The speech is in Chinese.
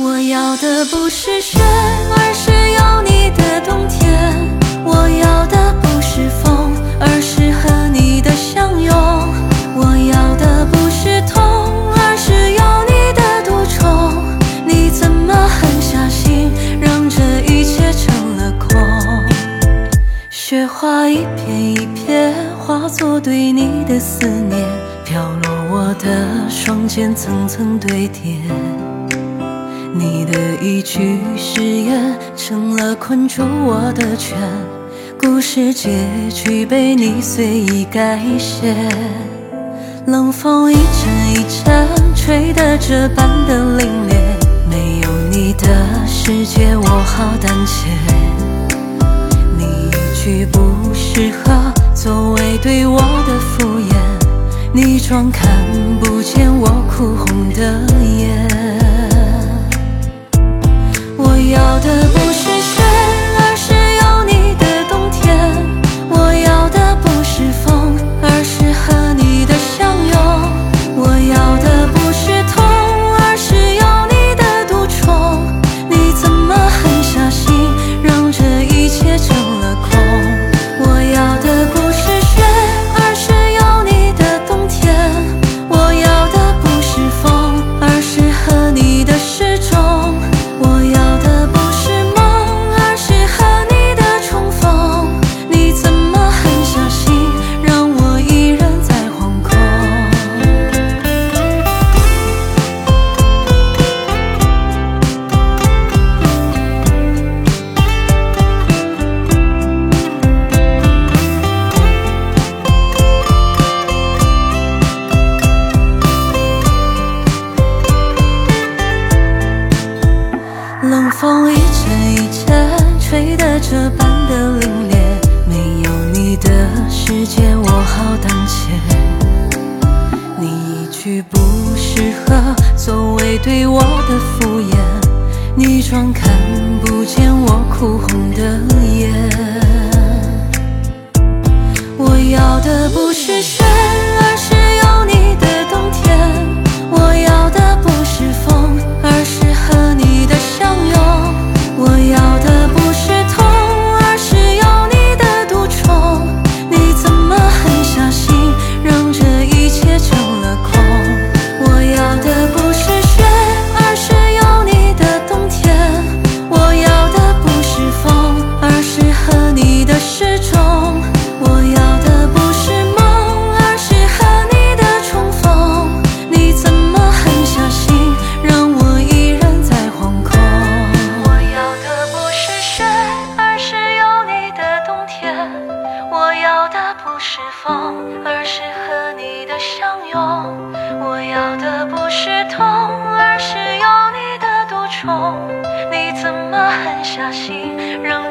我要的不是雪，而是有你的冬天。我要的不是风，而是和你的相拥。我要的不是痛，而是有你的独宠。你怎么狠下心，让这一切成了空？雪花一片一片化作对你的思念，飘落我的双肩，层层堆叠。你的一句誓言成了困住我的圈，故事结局被你随意改写。冷风一阵一阵吹得这般的凛冽，没有你的世界我好胆怯。你一句不适合作为对我的敷衍，你装看不见我哭红的眼。风一阵一阵吹得这般的凛冽，没有你的世界我好胆怯。你一句不适合作为对我的敷衍，你装看不见我哭红的眼。我要的不是雪下心让